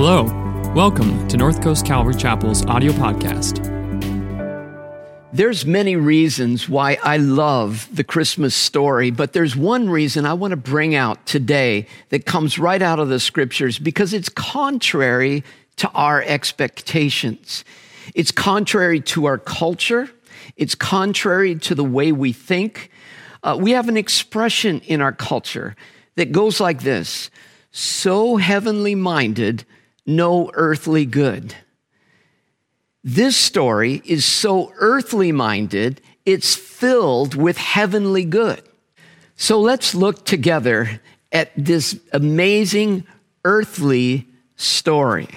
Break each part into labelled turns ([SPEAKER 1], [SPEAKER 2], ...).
[SPEAKER 1] Hello. Welcome to North Coast Calvary Chapel's audio podcast.
[SPEAKER 2] There's many reasons why I love the Christmas story, but there's one reason I want to bring out today that comes right out of the scriptures because it's contrary to our expectations. It's contrary to our culture. It's contrary to the way we think. Uh, we have an expression in our culture that goes like this so heavenly minded, no earthly good. This story is so earthly minded, it's filled with heavenly good. So let's look together at this amazing earthly story.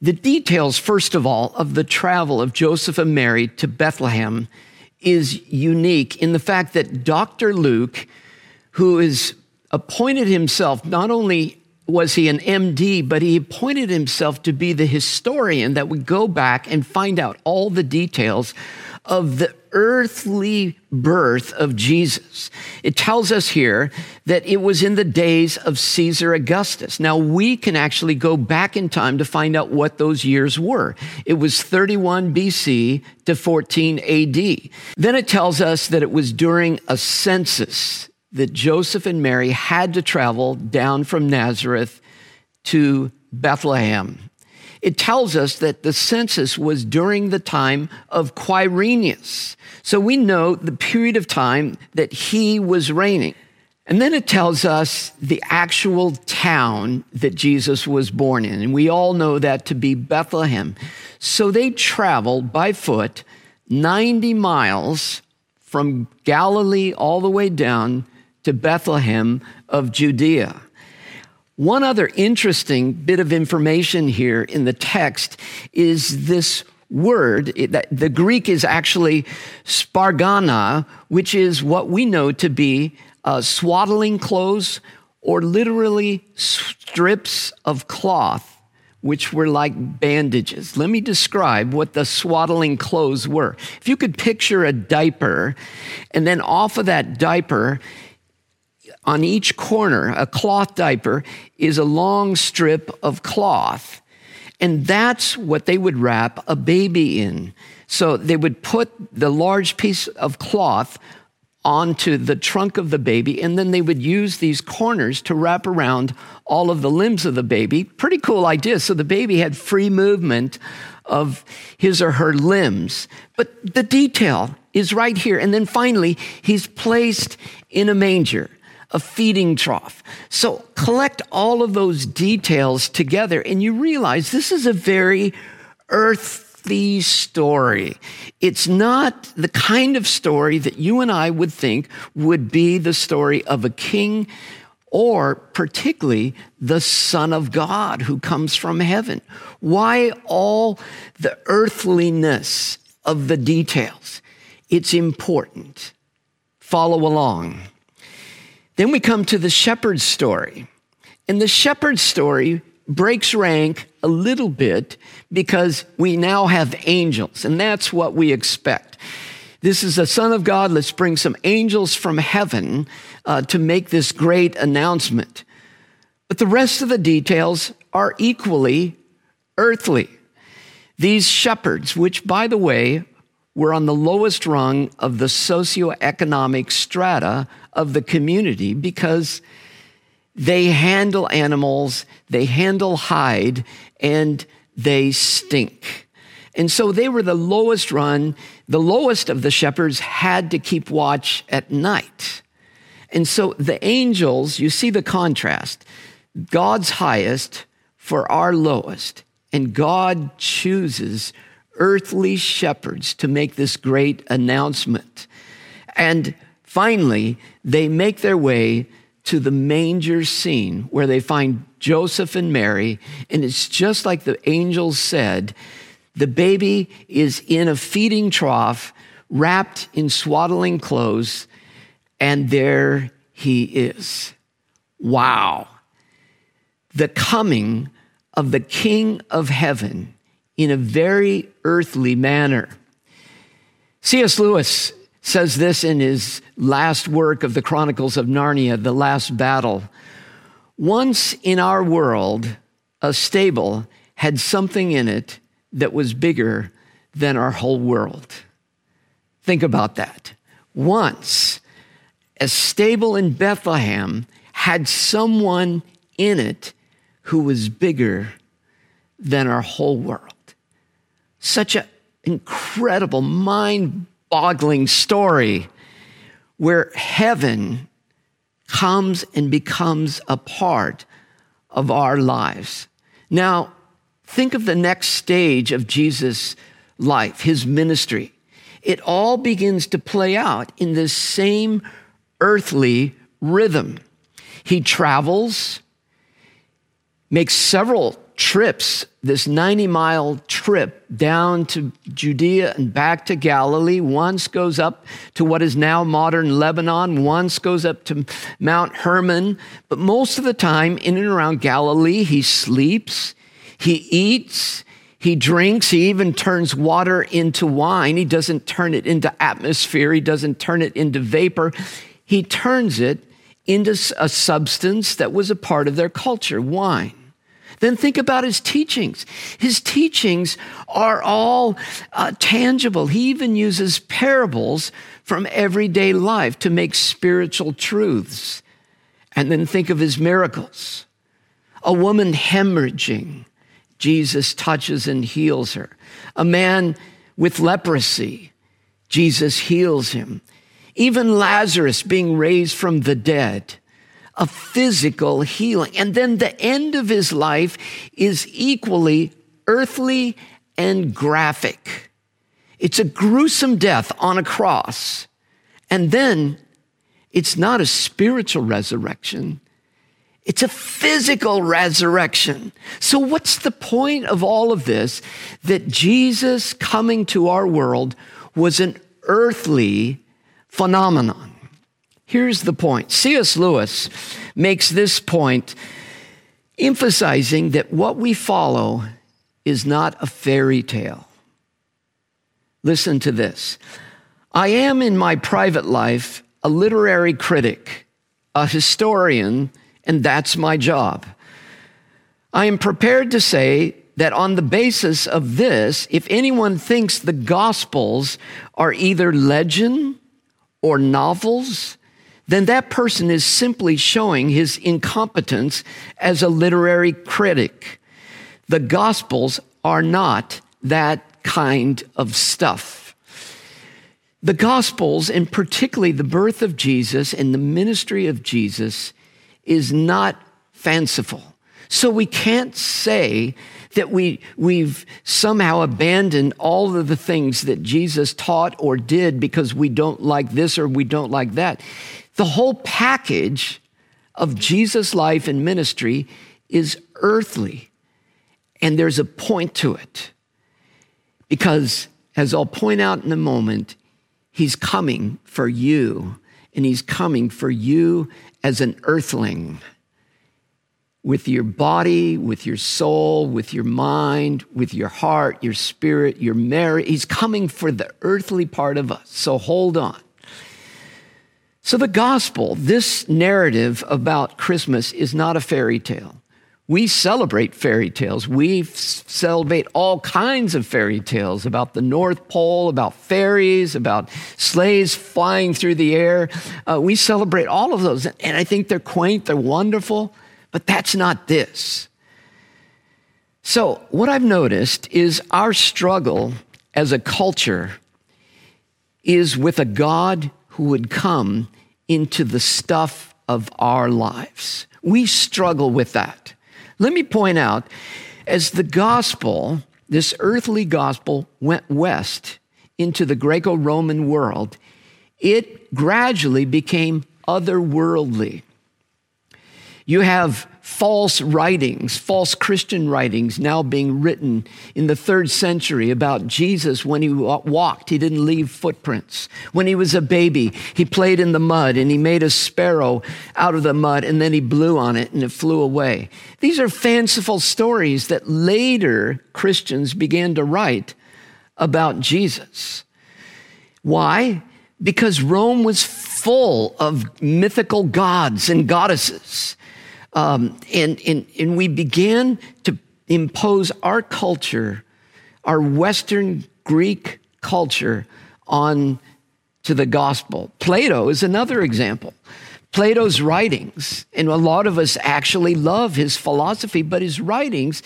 [SPEAKER 2] The details, first of all, of the travel of Joseph and Mary to Bethlehem is unique in the fact that Dr. Luke, who has appointed himself not only was he an MD, but he appointed himself to be the historian that would go back and find out all the details of the earthly birth of Jesus. It tells us here that it was in the days of Caesar Augustus. Now, we can actually go back in time to find out what those years were. It was 31 BC to 14 AD. Then it tells us that it was during a census that Joseph and Mary had to travel down from Nazareth to Bethlehem. It tells us that the census was during the time of Quirinius. So we know the period of time that he was reigning. And then it tells us the actual town that Jesus was born in. And we all know that to be Bethlehem. So they traveled by foot 90 miles from Galilee all the way down to Bethlehem of Judea. One other interesting bit of information here in the text is this word. The Greek is actually spargana, which is what we know to be uh, swaddling clothes or literally strips of cloth which were like bandages. Let me describe what the swaddling clothes were. If you could picture a diaper, and then off of that diaper, on each corner, a cloth diaper is a long strip of cloth. And that's what they would wrap a baby in. So they would put the large piece of cloth onto the trunk of the baby, and then they would use these corners to wrap around all of the limbs of the baby. Pretty cool idea. So the baby had free movement of his or her limbs. But the detail is right here. And then finally, he's placed in a manger a feeding trough. So collect all of those details together and you realize this is a very earthy story. It's not the kind of story that you and I would think would be the story of a king or particularly the Son of God who comes from heaven. Why all the earthliness of the details? It's important. Follow along. Then we come to the shepherd's story. And the shepherd's story breaks rank a little bit because we now have angels, and that's what we expect. This is the Son of God. Let's bring some angels from heaven uh, to make this great announcement. But the rest of the details are equally earthly. These shepherds, which, by the way, were on the lowest rung of the socioeconomic strata of the community because they handle animals, they handle hide, and they stink. And so they were the lowest run. The lowest of the shepherds had to keep watch at night. And so the angels, you see the contrast. God's highest for our lowest. And God chooses earthly shepherds to make this great announcement. And finally, they make their way to the manger scene where they find Joseph and Mary. And it's just like the angels said the baby is in a feeding trough, wrapped in swaddling clothes, and there he is. Wow. The coming of the King of Heaven in a very earthly manner. C.S. Lewis says this in his last work of the Chronicles of Narnia, The Last Battle. Once in our world, a stable had something in it that was bigger than our whole world. Think about that. Once, a stable in Bethlehem had someone in it who was bigger than our whole world. Such an incredible, mind boggling story where heaven comes and becomes a part of our lives. Now, think of the next stage of Jesus' life, his ministry. It all begins to play out in this same earthly rhythm. He travels, makes several trips, this 90 mile trip down to Judea and back to Galilee. Once goes up to what is now modern Lebanon, once goes up to Mount Hermon. But most of the time, in and around Galilee, he sleeps, he eats, he drinks, he even turns water into wine. He doesn't turn it into atmosphere, he doesn't turn it into vapor. He turns it into a substance that was a part of their culture, wine. Then think about his teachings. His teachings are all uh, tangible. He even uses parables from everyday life to make spiritual truths. And then think of his miracles. A woman hemorrhaging, Jesus touches and heals her. A man with leprosy, Jesus heals him. Even Lazarus being raised from the dead a physical healing. And then the end of his life is equally earthly and graphic. It's a gruesome death on a cross. And then it's not a spiritual resurrection. It's a physical resurrection. So, what's the point of all of this? That Jesus coming to our world was an earthly phenomenon. Here's the point C.S. Lewis makes this point, emphasizing that what we follow is not a fairy tale. Listen to this I am in my private life a literary critic, a historian, and that's my job. I am prepared to say that on the basis of this, if anyone thinks the Gospels are either legend or novels, then that person is simply showing his incompetence as a literary critic. The Gospels are not that kind of stuff. The Gospels, and particularly the birth of Jesus and the ministry of Jesus, is not fanciful. So we can't say that we, we've somehow abandoned all of the things that Jesus taught or did because we don't like this or we don't like that. The whole package of Jesus' life and ministry is earthly, and there's a point to it. Because, as I'll point out in a moment, he's coming for you, and he's coming for you as an earthling with your body, with your soul, with your mind, with your heart, your spirit, your merit. He's coming for the earthly part of us. So hold on. So, the gospel, this narrative about Christmas, is not a fairy tale. We celebrate fairy tales. We celebrate all kinds of fairy tales about the North Pole, about fairies, about sleighs flying through the air. Uh, we celebrate all of those. And I think they're quaint, they're wonderful, but that's not this. So, what I've noticed is our struggle as a culture is with a God who would come into the stuff of our lives. We struggle with that. Let me point out as the gospel, this earthly gospel, went west into the Greco Roman world, it gradually became otherworldly. You have false writings, false Christian writings now being written in the third century about Jesus when he walked, he didn't leave footprints. When he was a baby, he played in the mud and he made a sparrow out of the mud and then he blew on it and it flew away. These are fanciful stories that later Christians began to write about Jesus. Why? Because Rome was full of mythical gods and goddesses Um, and, and, and we began to impose our culture, our Western Greek culture, on to the gospel. Plato is another example. Plato's writings, and a lot of us actually love his philosophy, but his writings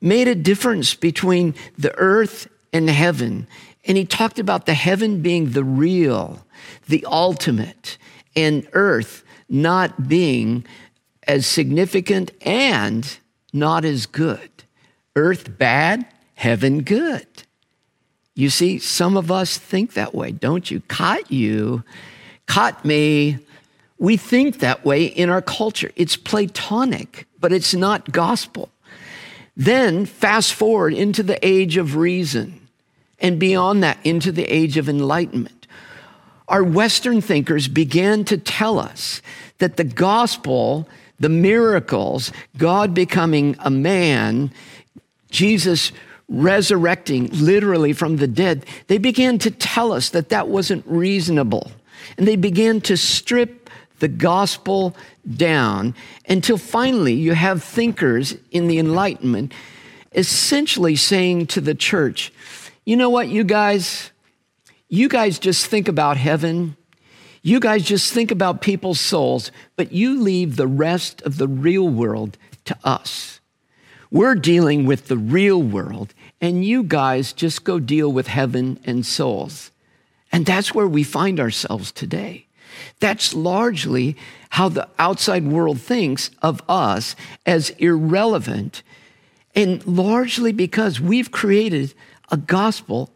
[SPEAKER 2] made a difference between the earth and heaven. And he talked about the heaven being the real, the ultimate, and earth not being as significant and not as good. Earth bad, heaven good. You see, some of us think that way, don't you? Caught you, caught me. We think that way in our culture. It's Platonic, but it's not gospel. Then fast forward into the age of reason and beyond that into the age of enlightenment. Our Western thinkers began to tell us that the gospel, the miracles, God becoming a man, Jesus resurrecting literally from the dead, they began to tell us that that wasn't reasonable. And they began to strip the gospel down until finally you have thinkers in the Enlightenment essentially saying to the church, you know what, you guys, you guys just think about heaven. You guys just think about people's souls, but you leave the rest of the real world to us. We're dealing with the real world, and you guys just go deal with heaven and souls. And that's where we find ourselves today. That's largely how the outside world thinks of us as irrelevant, and largely because we've created a gospel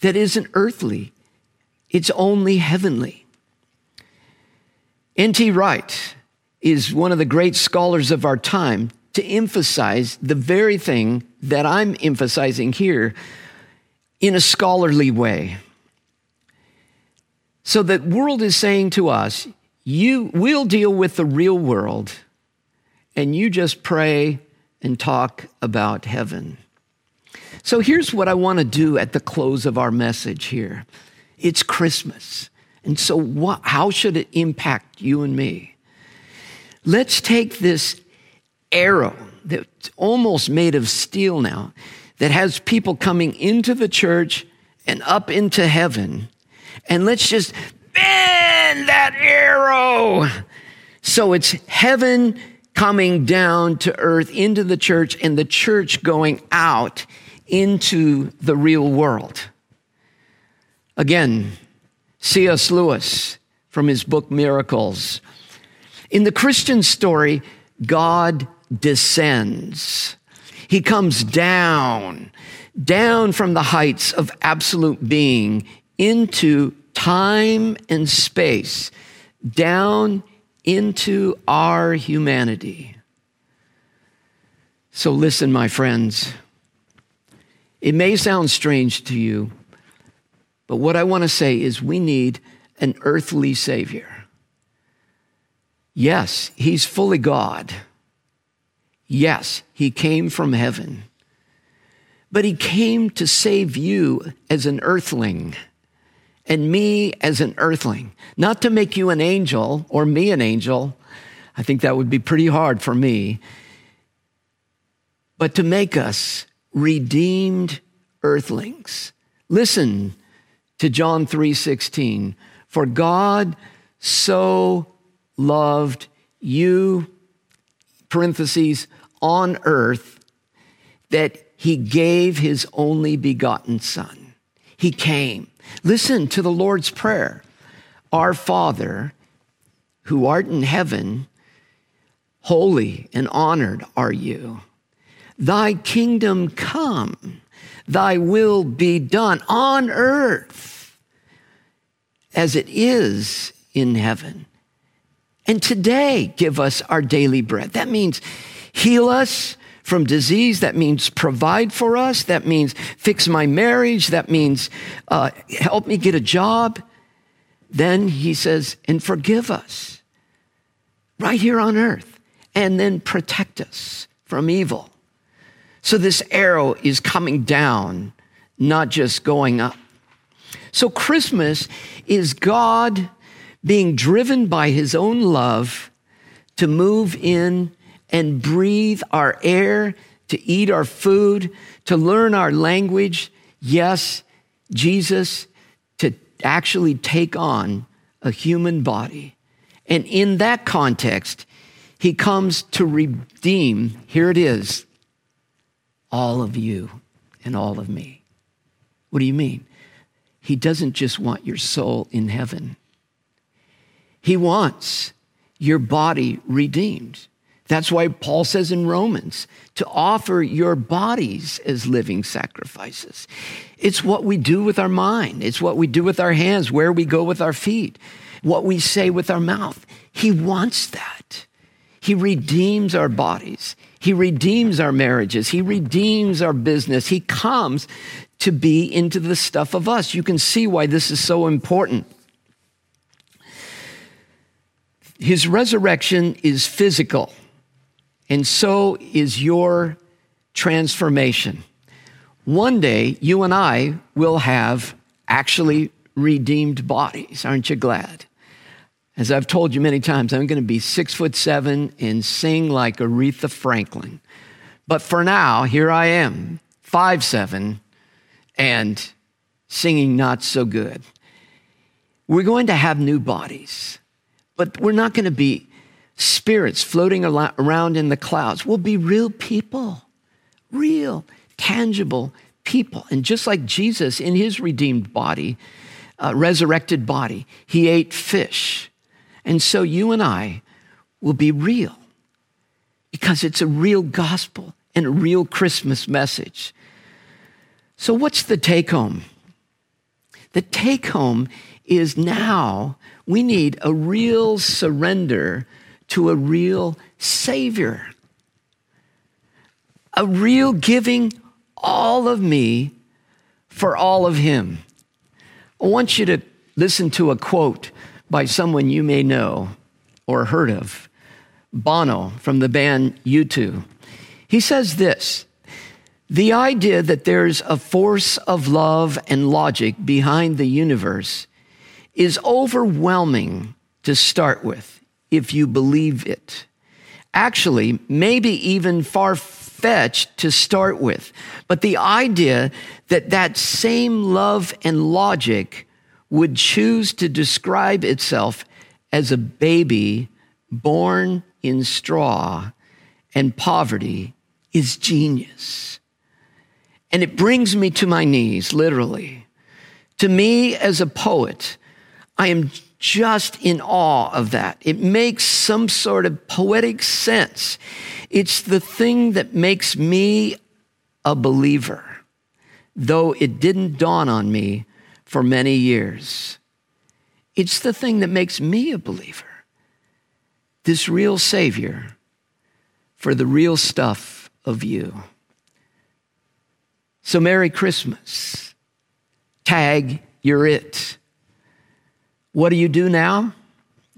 [SPEAKER 2] that isn't earthly, it's only heavenly. N.T. Wright is one of the great scholars of our time to emphasize the very thing that I'm emphasizing here in a scholarly way. So that world is saying to us, you will deal with the real world and you just pray and talk about heaven. So here's what I want to do at the close of our message here. It's Christmas. And so what, how should it impact you and me? Let's take this arrow that's almost made of steel now that has people coming into the church and up into heaven and let's just bend that arrow. So it's heaven coming down to earth into the church and the church going out into the real world. Again, C.S. Lewis from his book Miracles. In the Christian story, God descends. He comes down, down from the heights of absolute being into time and space, down into our humanity. So, listen, my friends. It may sound strange to you, but what I want to say is we need an earthly Savior. Yes, He's fully God. Yes, He came from heaven. But He came to save you as an earthling and me as an earthling, not to make you an angel or me an angel. I think that would be pretty hard for me, but to make us redeemed earthlings. Listen to John 3:16. For God so loved you parentheses on earth that he gave his only begotten son. He came. Listen to the Lord's Prayer Our Father, who art in heaven, holy and honored are you. Thy kingdom come, thy will be done on earth as it is in heaven. And today, give us our daily bread. That means heal us from disease. That means provide for us. That means fix my marriage. That means uh, help me get a job. Then he says, and forgive us right here on earth, and then protect us from evil. So this arrow is coming down, not just going up. So Christmas is God being driven by his own love to move in and breathe our air, to eat our food, to learn our language. Yes, Jesus to actually take on a human body. And in that context, he comes to redeem, here it is, all of you and all of me. What do you mean? He doesn't just want your soul in heaven, He wants your body redeemed. That's why Paul says in Romans to offer your bodies as living sacrifices. It's what we do with our mind, it's what we do with our hands, where we go with our feet, what we say with our mouth. He wants that. He redeems our bodies. He redeems our marriages. He redeems our business. He comes to be into the stuff of us. You can see why this is so important. His resurrection is physical, and so is your transformation. One day, you and I will have actually redeemed bodies. Aren't you glad? As I've told you many times, I'm going to be six foot seven and sing like Aretha Franklin. But for now, here I am, five seven, and singing not so good. We're going to have new bodies, but we're not going to be spirits floating around in the clouds. We'll be real people, real, tangible people. And just like Jesus in his redeemed body, uh, resurrected body, he ate fish and so you and I will be real because it's a real gospel and a real Christmas message. So, what's the take home? The take home is now we need a real surrender to a real Savior, a real giving all of me for all of Him. I want you to listen to a quote by someone you may know or heard of, Bono from the band U2. He says this The idea that there's a force of love and logic behind the universe is overwhelming to start with if you believe it. Actually, maybe even far fetched to start with. But the idea that that same love and logic would choose to describe itself as a baby born in straw and poverty is genius. And it brings me to my knees, literally. To me, as a poet, I am just in awe of that. It makes some sort of poetic sense. It's the thing that makes me a believer, though it didn't dawn on me for many years. It's the thing that makes me a believer. This real Savior for the real stuff of you. So, Merry Christmas. Tag, you're it. What do you do now?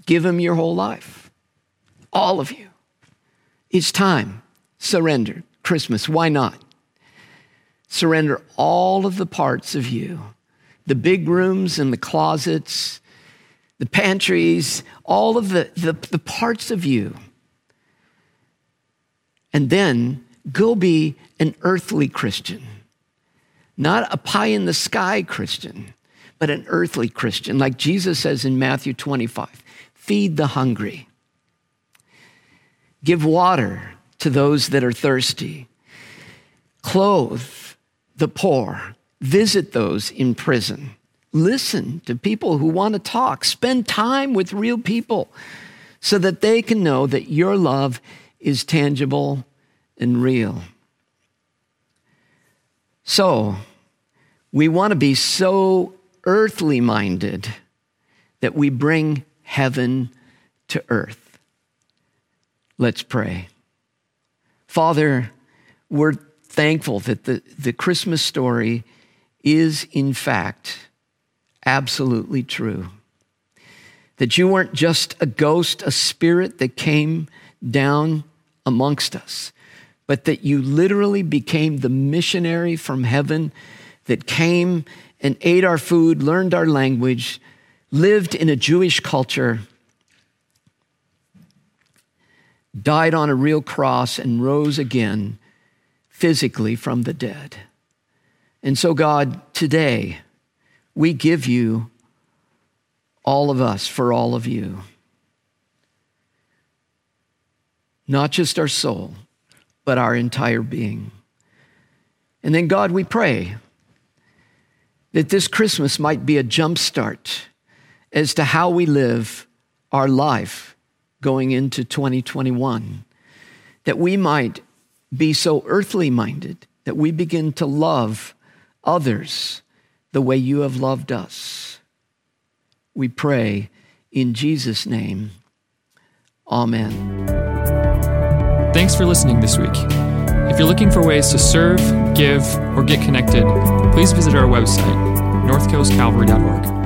[SPEAKER 2] Give Him your whole life. All of you. It's time. Surrender. Christmas. Why not? Surrender all of the parts of you the big rooms and the closets, the pantries, all of the, the, the parts of you. And then go be an earthly Christian, not a pie in the sky Christian, but an earthly Christian, like Jesus says in Matthew 25 feed the hungry, give water to those that are thirsty, clothe the poor Visit those in prison. Listen to people who want to talk. Spend time with real people so that they can know that your love is tangible and real. So, we want to be so earthly minded that we bring heaven to earth. Let's pray. Father, we're thankful that the, the Christmas story is, in fact, absolutely true. That you weren't just a ghost, a spirit that came down amongst us, but that you literally became the missionary from heaven that came and ate our food, learned our language, lived in a Jewish culture, died on a real cross, and rose again physically from the dead. And so, God, today we give you all of us for all of you. Not just our soul, but our entire being. And then, God, we pray that this Christmas might be a jumpstart as to how we live our life going into 2021. That we might be so earthly minded that we begin to love others the way you have loved us. We pray in Jesus' name. Amen.
[SPEAKER 1] Thanks for listening this week. If you're looking for ways to serve, give, or get connected, please visit our website, northcoastcalvary.org.